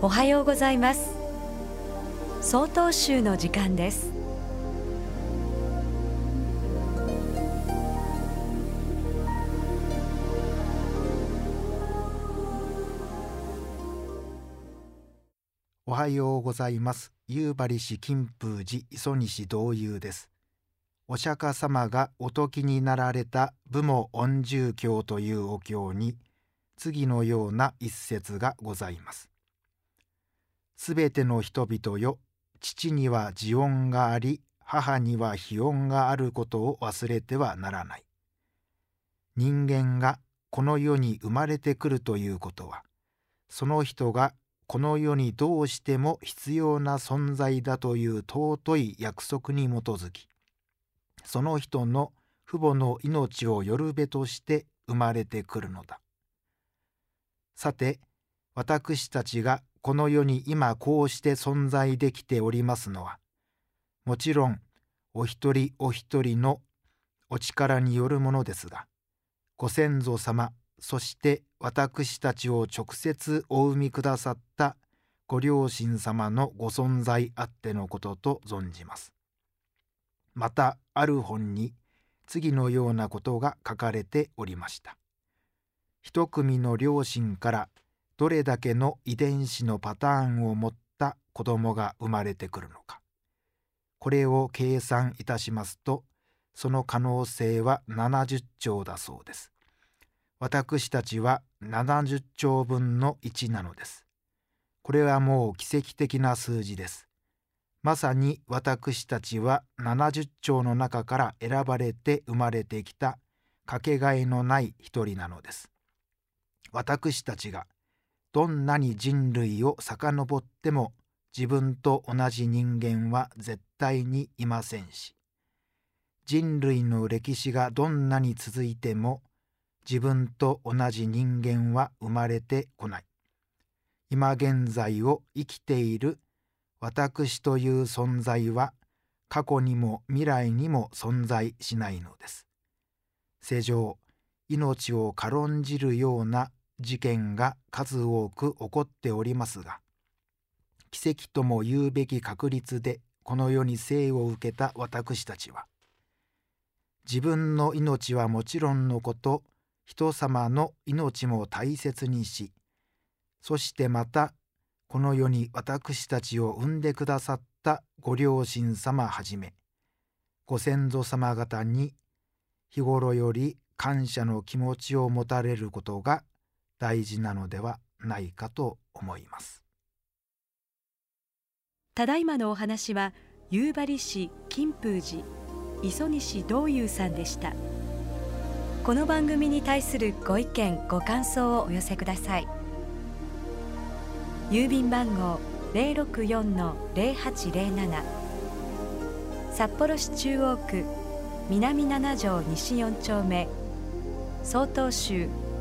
おはようございます。総統集の時間です。おはようございます。夕張市金峰寺磯西道友です。お釈迦様がお時になられた武母恩重経というお経に次のような一節がございます。すべての人々よ父には自音があり母には非音があることを忘れてはならない人間がこの世に生まれてくるということはその人がこの世にどうしても必要な存在だという尊い約束に基づきその人の父母の命をよるべとして生まれてくるのだ。さて私たちがこの世に今こうして存在できておりますのはもちろんお一人お一人のお力によるものですがご先祖様そして私たちを直接お生みくださったご両親様のご存在あってのことと存じます。またある本に次のようなことが書かれておりました。一組の両親からどれだけの遺伝子のパターンを持った子供が生まれてくるのか。これを計算いたしますとその可能性は70兆だそうです。私たちは70兆分の1なのです。これはもう奇跡的な数字です。まさに私たちは70兆の中から選ばれて生まれてきたかけがえのない一人なのです。私たちがどんなに人類を遡っても自分と同じ人間は絶対にいませんし人類の歴史がどんなに続いても自分と同じ人間は生まれてこない今現在を生きている私という存在は過去にも未来にも存在しないのです。世上命を軽んじるような事件が数多く起こっておりますが奇跡とも言うべき確率でこの世に生を受けた私たちは自分の命はもちろんのこと人様の命も大切にしそしてまたこの世に私たちを産んでくださったご両親様はじめご先祖様方に日頃より感謝の気持ちを持たれることが大事なのではないかと思います。ただいまのお話は夕張市金峰寺磯西道友さんでした。この番組に対するご意見ご感想をお寄せください。郵便番号064-0807札幌市中央区南七条西4丁目。曹洞州